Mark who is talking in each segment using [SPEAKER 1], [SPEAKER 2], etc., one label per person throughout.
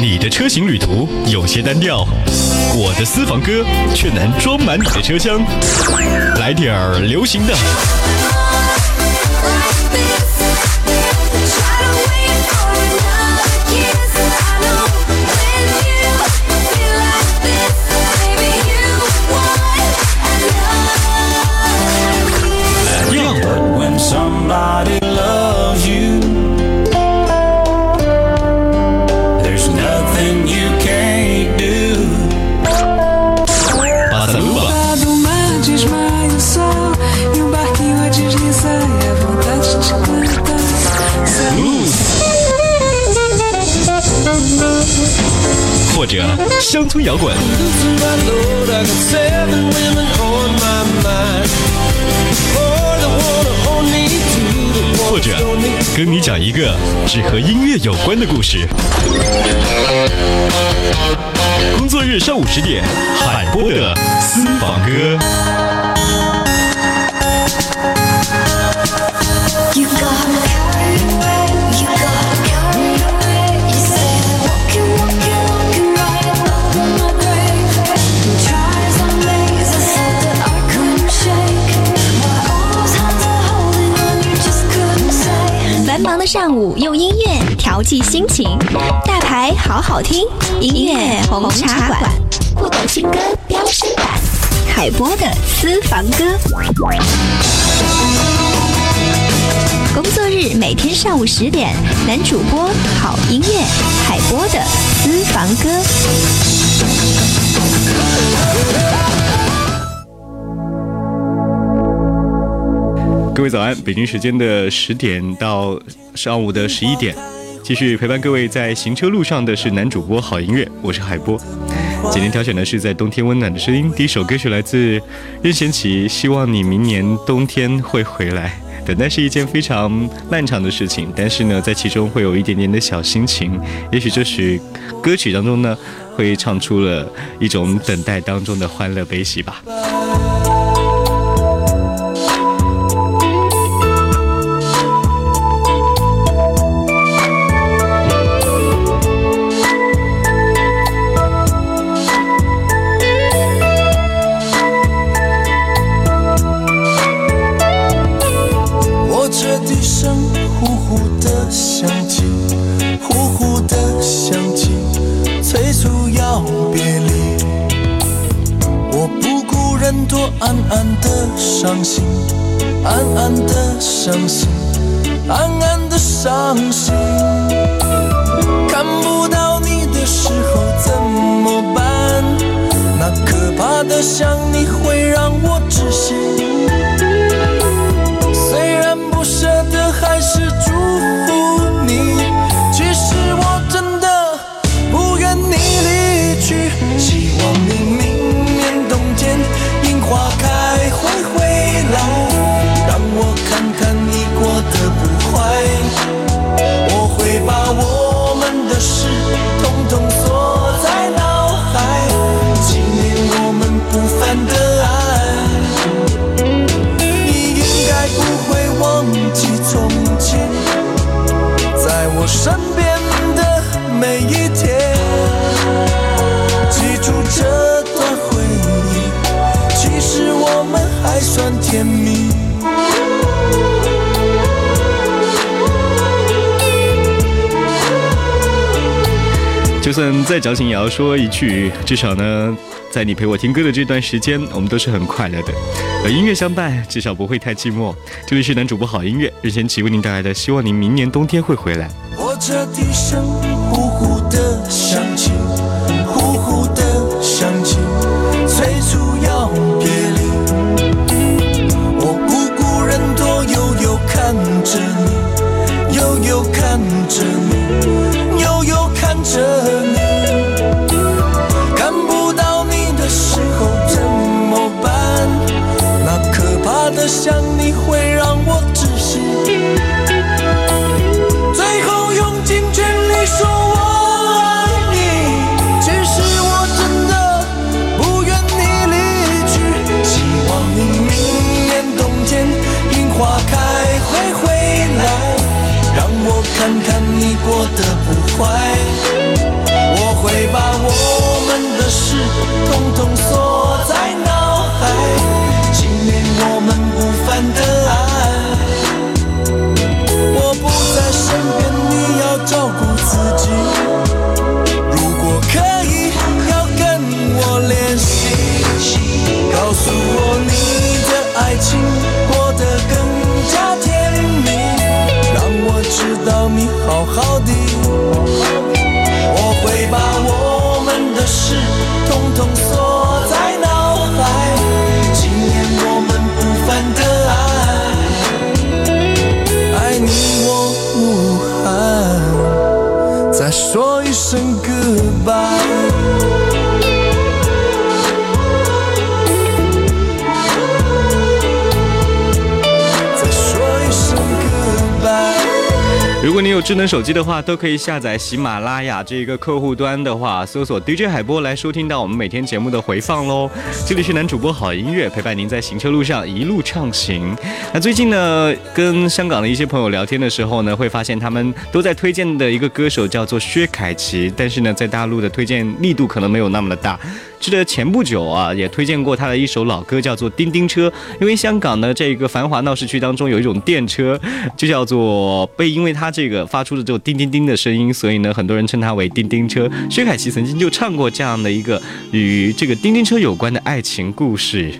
[SPEAKER 1] 你的车型旅途有些单调，我的私房歌却能装满你的车厢。来点儿流行的，或者乡村摇滚，或者跟你讲一个只和音乐有关的故事。工作日上午十点，海波的私房歌。
[SPEAKER 2] 上午，用音乐调剂心情，大牌好好听，音乐红茶馆，酷狗新歌飙升版，海波的私房歌。工作日每天上午十点，男主播好音乐，海波的私房歌。
[SPEAKER 1] 各位早安，北京时间的十点到上午的十一点，继续陪伴各位在行车路上的是男主播好音乐，我是海波。今天挑选的是在冬天温暖的声音，第一首歌曲来自任贤齐，希望你明年冬天会回来。等待是一件非常漫长的事情，但是呢，在其中会有一点点的小心情。也许这曲歌曲当中呢，会唱出了一种等待当中的欢乐悲喜吧。
[SPEAKER 3] 伤心，暗暗的伤心。看不到你的时候怎么办？那可怕的想你算甜蜜。
[SPEAKER 1] 就算再矫情，也要说一句，至少呢，在你陪我听歌的这段时间，我们都是很快乐的。有音乐相伴，至少不会太寂寞。这里是男主播好音乐任贤齐为您带来的，希望您明年冬天会回来。
[SPEAKER 3] 我这笛声呼呼的响看如果你
[SPEAKER 1] 有智能手机的话，都可以下载喜马拉雅这一个客户端的话，搜索 DJ 海波来收听到我们每天节目的回放喽。这里是男主播好音乐，陪伴您在行车路上一路畅行。那最近呢，跟香港的一些朋友聊天的时候呢，会发现他们都在推荐的一个歌手叫做薛凯琪，但是呢，在大陆的推荐力度可能没有那么的大。记得前不久啊，也推荐过他的一首老歌，叫做《叮叮车》。因为香港呢这个繁华闹市区当中有一种电车，就叫做被因为它这个发出的这种叮叮叮的声音，所以呢很多人称它为叮叮车。薛凯琪曾经就唱过这样的一个与这个叮叮车有关的爱情故事。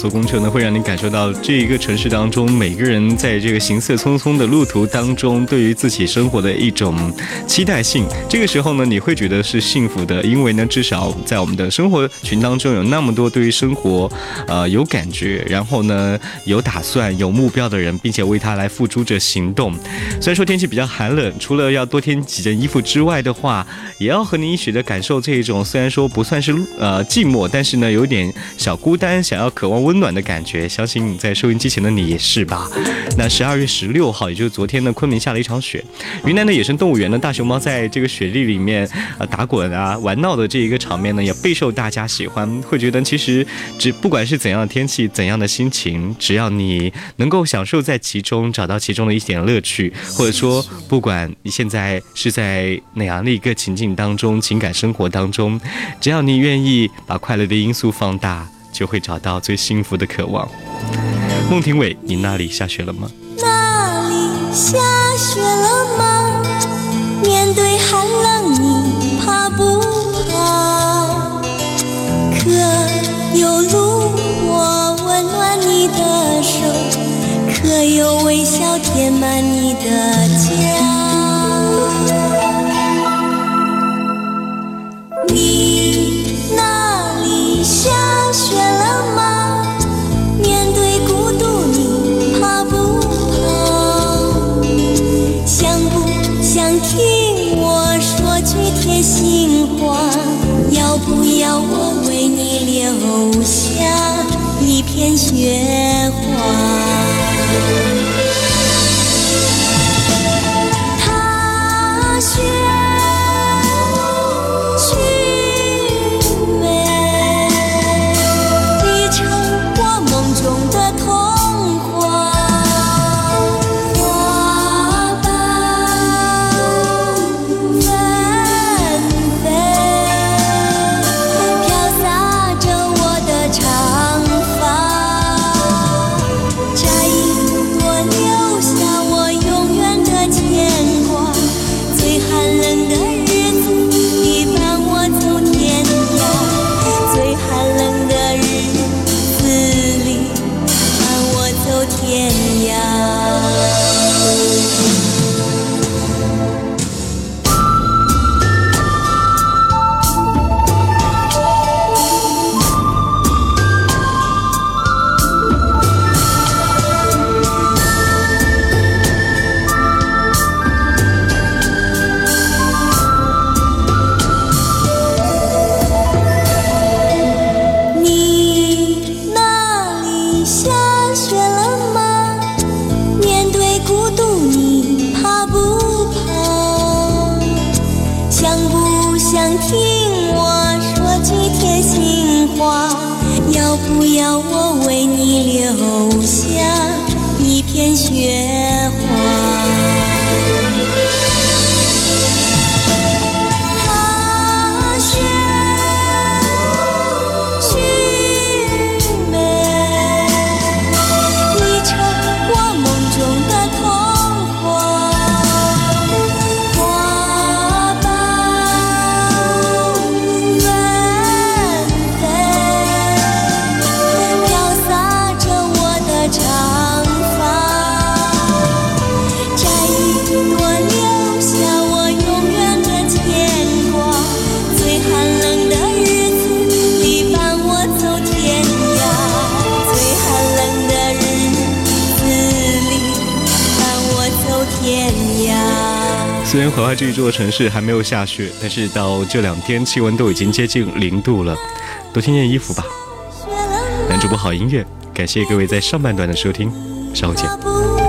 [SPEAKER 1] 坐公车呢会让你感受到这一个城市当中每个人在这个行色匆匆的路途当中，对于自己生活的一种期待性。这个时候呢，你会觉得是幸福的，因为呢，至少在我们的生活群当中有那么多对于生活呃有感觉，然后呢有打算、有目标的人，并且为他来付诸着行动。虽然说天气比较寒冷，除了要多添几件衣服之外的话，也要和你一起的感受这一种虽然说不算是呃寂寞，但是呢有点小孤单，想要渴望温暖的感觉。相信在收音机前的你也是吧？那十二月十六号，也就是昨天呢，昆明下了一场雪。云南的野生动物园呢，大熊猫在这个雪地里面呃打滚啊、玩闹的这一个场面呢，也备受大家喜欢。会觉得其实只不管是怎样的天气、怎样的心情，只要你能够享受在其中，找到其中的一点乐趣，或者说不管你现在是在哪样的一个情境当中、情感生活当中，只要你愿意把快乐的因素放大，就会找到最幸福的渴望。孟庭苇你那里下雪了吗？
[SPEAKER 4] 那里下雪了吗？面对寒冷你怕不怕？可有路我温暖你的手？可有微笑填满你的家留下一片雪
[SPEAKER 1] 虽然怀化这一座城市还没有下雪，但是到这两天气温都已经接近零度了，多添件衣服吧。男主播好音乐，感谢各位在上半段的收听，稍后见。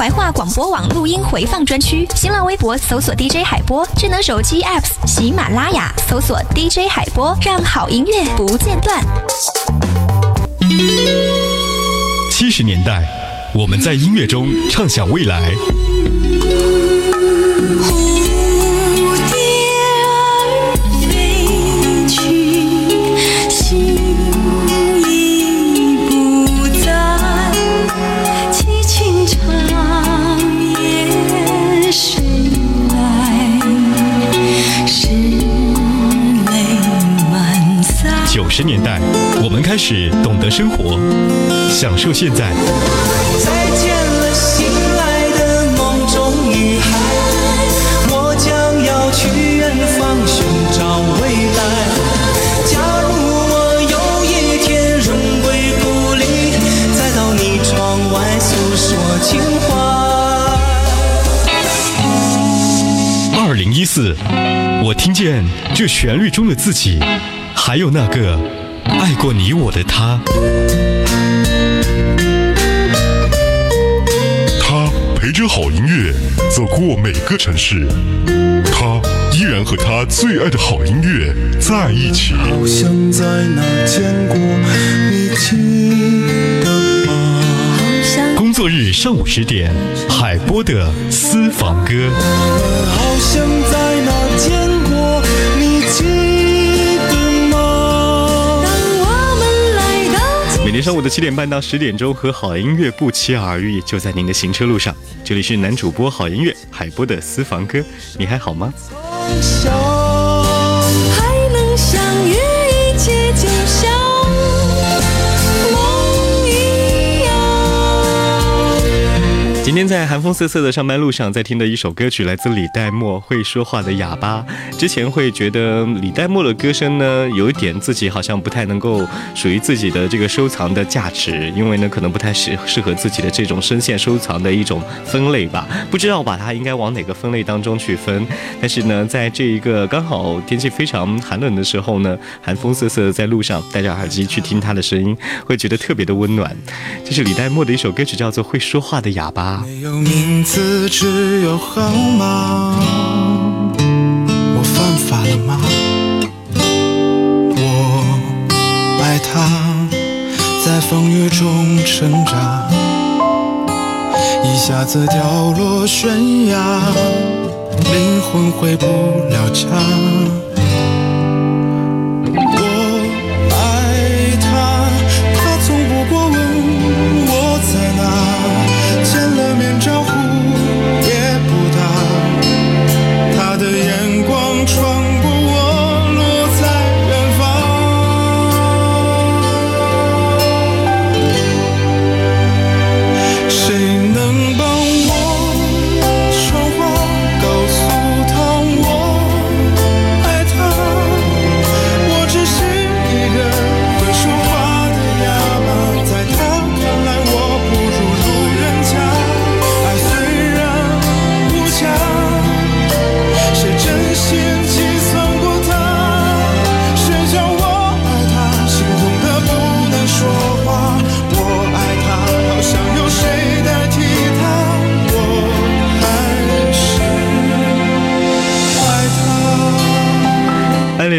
[SPEAKER 2] 怀化广播网录音回放专区，新浪微博搜索 DJ 海波，智能手机 Apps 喜马拉雅搜索 DJ 海波，让好音乐不间断。
[SPEAKER 1] 七十年代，我们在音乐中畅想未来。始懂得生活，享受现在。
[SPEAKER 3] 再见了，醒来的梦中女孩，我将要去远方寻找未来。假如我有一天荣归故里，再到你窗外诉说情怀。
[SPEAKER 1] 二零一四，我听见这旋律中的自己，还有那个爱过你我的他。
[SPEAKER 5] 他陪着好音乐走过每个城市，他依然和他最爱的好音乐在一起。
[SPEAKER 3] 好像在哪见过，你记得吗？
[SPEAKER 1] 工作
[SPEAKER 5] 作日上午十点，海波的私房歌。
[SPEAKER 3] 好像在
[SPEAKER 1] 上午的七点半到十点钟，和好音乐不期而遇，就在您的行车路上。这里是男主播好音乐海波的私房歌，你还好吗？今天在寒风瑟瑟的上班路上，在听的一首歌曲来自李代沫《会说话的哑巴》。之前会觉得李代沫的歌声呢，有一点自己好像不太能够属于自己的这个收藏的价值，因为呢，可能不太适适合自己的这种声线收藏的一种分类吧。不知道把它应该往哪个分类当中去分。但是呢，在这一个刚好天气非常寒冷的时候呢，寒风瑟瑟在路上戴着耳机去听他的声音，会觉得特别的温暖。这是李代沫的一首歌曲，叫做《会说话的哑巴》。
[SPEAKER 3] 没有名字，只有号码。我犯法了吗？我爱他，在风雨中成长，一下子掉落悬崖，灵魂回不了家。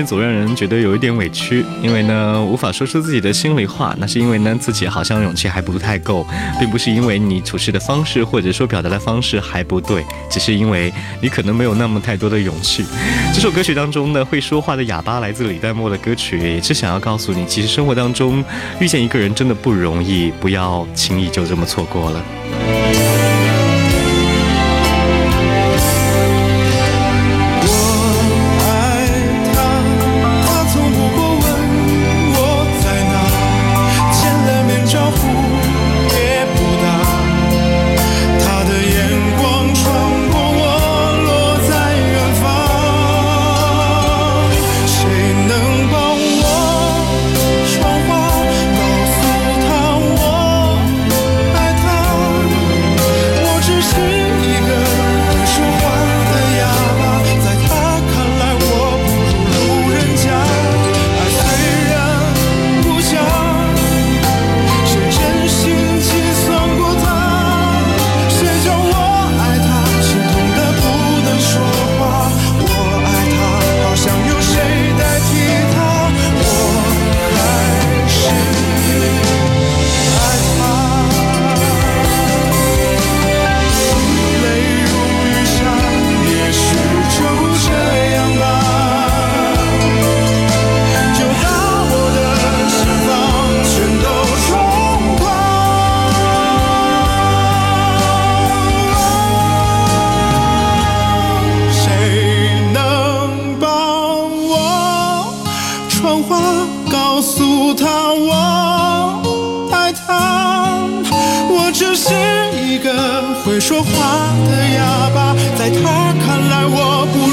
[SPEAKER 1] 总让人觉得有一点委屈，因为呢无法说出自己的心里话，那是因为呢自己好像勇气还不太够，并不是因为你处事的方式或者说表达的方式还不对，只是因为你可能没有那么太多的勇气。这首歌曲当中呢，会说话的哑巴来自李代沫的歌曲，也是想要告诉你，其实生活当中遇见一个人真的不容易，不要轻易就这么错过了。
[SPEAKER 3] 会说话的哑巴，在他看来我不